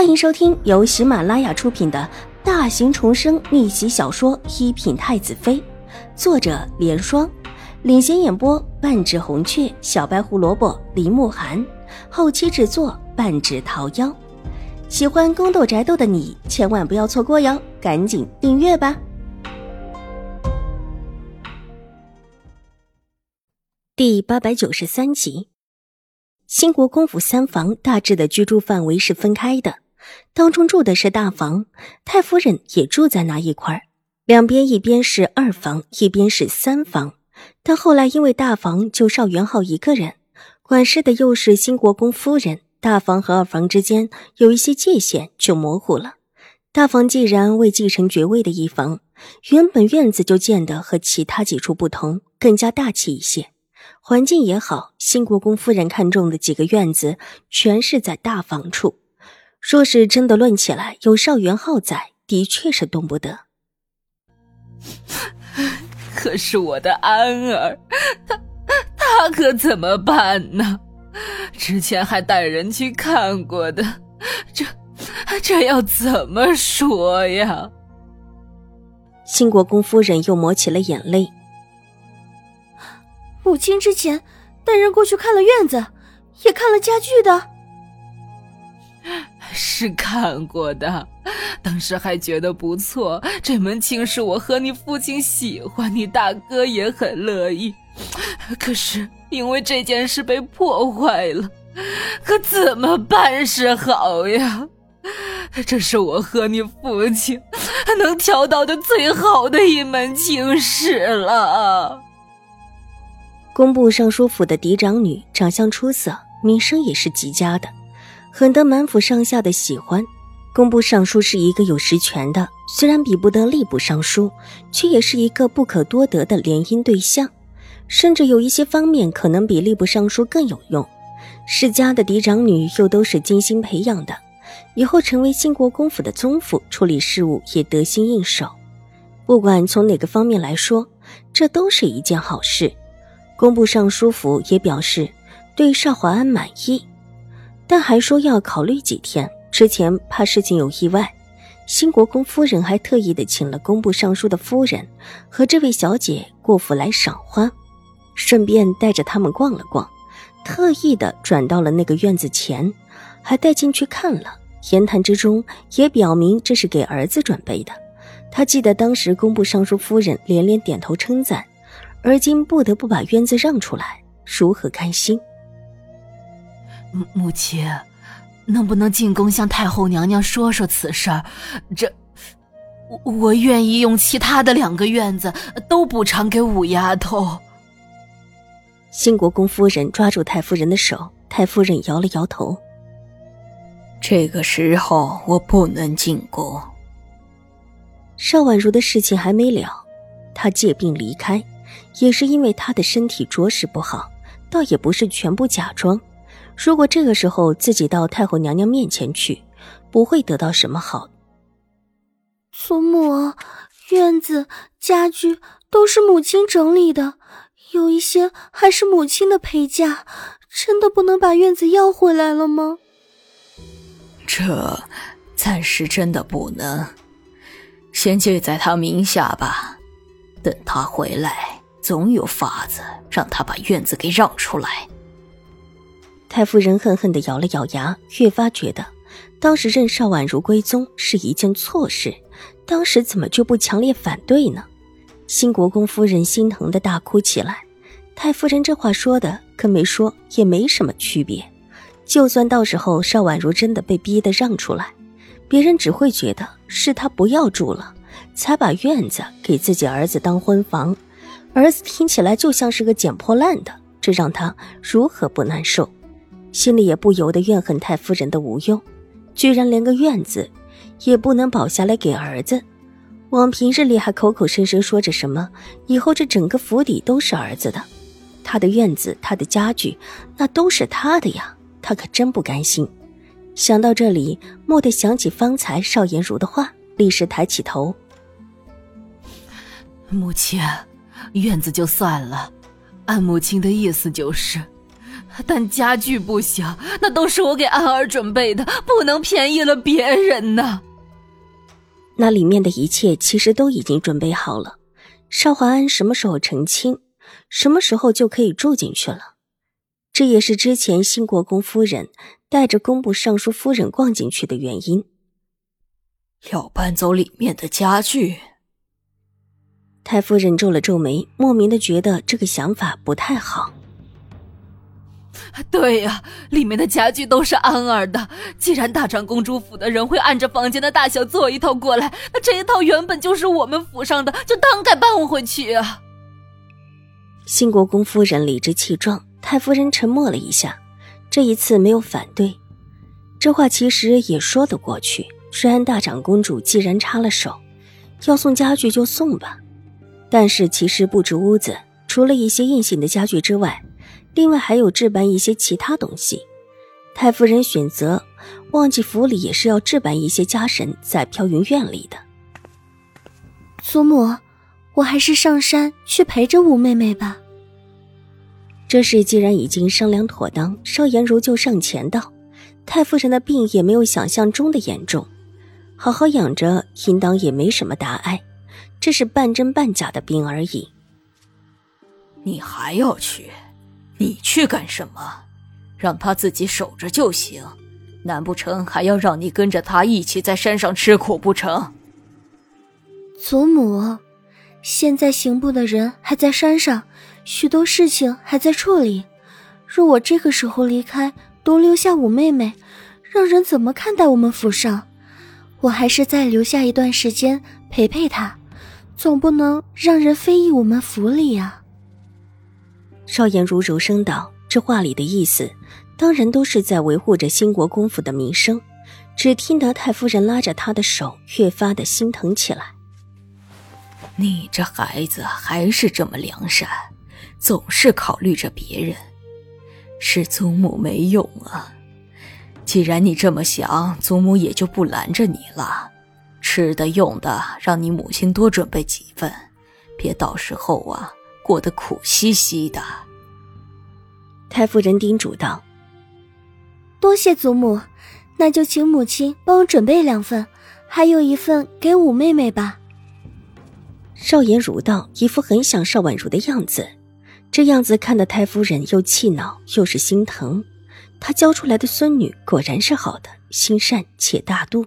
欢迎收听由喜马拉雅出品的大型重生逆袭小说《一品太子妃》，作者：莲霜，领衔演播：半指红雀、小白胡萝卜、林慕寒，后期制作：半指桃夭。喜欢宫斗宅斗的你千万不要错过哟，赶紧订阅吧！第八百九十三集。兴国公府三房大致的居住范围是分开的，当中住的是大房，太夫人也住在那一块儿。两边一边是二房，一边是三房。但后来因为大房就邵元浩一个人，管事的又是兴国公夫人，大房和二房之间有一些界限就模糊了。大房既然未继承爵位的一房，原本院子就建得和其他几处不同，更加大气一些。环境也好，新国公夫人看中的几个院子全是在大房处。若是真的论起来，有邵元浩在，的确是动不得。可是我的安儿，他他可怎么办呢？之前还带人去看过的，这这要怎么说呀？新国公夫人又抹起了眼泪。母亲之前带人过去看了院子，也看了家具的，是看过的。当时还觉得不错，这门亲事我和你父亲喜欢，你大哥也很乐意。可是因为这件事被破坏了，可怎么办是好呀？这是我和你父亲能挑到的最好的一门亲事了。工部尚书府的嫡长女，长相出色，名声也是极佳的，很得满府上下的喜欢。工部尚书是一个有实权的，虽然比不得吏部尚书，却也是一个不可多得的联姻对象，甚至有一些方面可能比吏部尚书更有用。世家的嫡长女又都是精心培养的，以后成为兴国公府的宗妇，处理事务也得心应手。不管从哪个方面来说，这都是一件好事。工部尚书府也表示对邵华安满意，但还说要考虑几天。之前怕事情有意外，新国公夫人还特意的请了工部尚书的夫人和这位小姐过府来赏花，顺便带着他们逛了逛，特意的转到了那个院子前，还带进去看了。言谈之中也表明这是给儿子准备的。他记得当时工部尚书夫人连连点头称赞。而今不得不把院子让出来，如何甘心？母母亲，能不能进宫向太后娘娘说说此事？这，我我愿意用其他的两个院子都补偿给五丫头。新国公夫人抓住太夫人的手，太夫人摇了摇头。这个时候我不能进宫。邵婉如的事情还没了，她借病离开。也是因为她的身体着实不好，倒也不是全部假装。如果这个时候自己到太后娘娘面前去，不会得到什么好。祖母，院子家具都是母亲整理的，有一些还是母亲的陪嫁，真的不能把院子要回来了吗？这暂时真的不能，先记在他名下吧，等他回来。总有法子让他把院子给让出来。太夫人恨恨的咬了咬牙，越发觉得当时任邵婉如归宗是一件错事，当时怎么就不强烈反对呢？新国公夫人心疼的大哭起来。太夫人这话说的跟没说也没什么区别。就算到时候邵婉如真的被逼得让出来，别人只会觉得是他不要住了，才把院子给自己儿子当婚房。儿子听起来就像是个捡破烂的，这让他如何不难受？心里也不由得怨恨太夫人的无用，居然连个院子也不能保下来给儿子。往平日里还口口声声说着什么以后这整个府邸都是儿子的，他的院子、他的家具，那都是他的呀，他可真不甘心。想到这里，蓦地想起方才邵颜如的话，立时抬起头：“母亲。”院子就算了，按母亲的意思就是，但家具不行，那都是我给安儿准备的，不能便宜了别人呢。那里面的一切其实都已经准备好了，邵华安什么时候成亲，什么时候就可以住进去了。这也是之前新国公夫人带着工部尚书夫人逛进去的原因。要搬走里面的家具，太夫人皱了皱眉，莫名的觉得这个想法不太好。对呀，里面的家具都是安儿的。既然大长公主府的人会按着房间的大小做一套过来，那这一套原本就是我们府上的，就当该搬回去啊。新国公夫人理直气壮，太夫人沉默了一下，这一次没有反对。这话其实也说得过去。虽然大长公主既然插了手，要送家具就送吧，但是其实布置屋子，除了一些硬性的家具之外。另外还有置办一些其他东西，太夫人选择忘记府里也是要置办一些家神在飘云院里的。祖母，我还是上山去陪着五妹妹吧。这事既然已经商量妥当，邵颜如就上前道：“太夫人的病也没有想象中的严重，好好养着，应当也没什么大碍，这是半真半假的病而已。”你还要去？你去干什么？让他自己守着就行，难不成还要让你跟着他一起在山上吃苦不成？祖母，现在刑部的人还在山上，许多事情还在处理。若我这个时候离开，独留下五妹妹，让人怎么看待我们府上？我还是再留下一段时间陪陪她，总不能让人非议我们府里呀。邵颜如柔声道：“这话里的意思，当然都是在维护着兴国公府的名声。”只听得太夫人拉着他的手，越发的心疼起来。你这孩子还是这么良善，总是考虑着别人，是祖母没用啊。既然你这么想，祖母也就不拦着你了。吃的用的，让你母亲多准备几份，别到时候啊。过得苦兮兮的，太夫人叮嘱道：“多谢祖母，那就请母亲帮我准备两份，还有一份给五妹妹吧。”邵颜如道，一副很想邵婉如的样子，这样子看得太夫人又气恼又是心疼。她教出来的孙女果然是好的，心善且大度。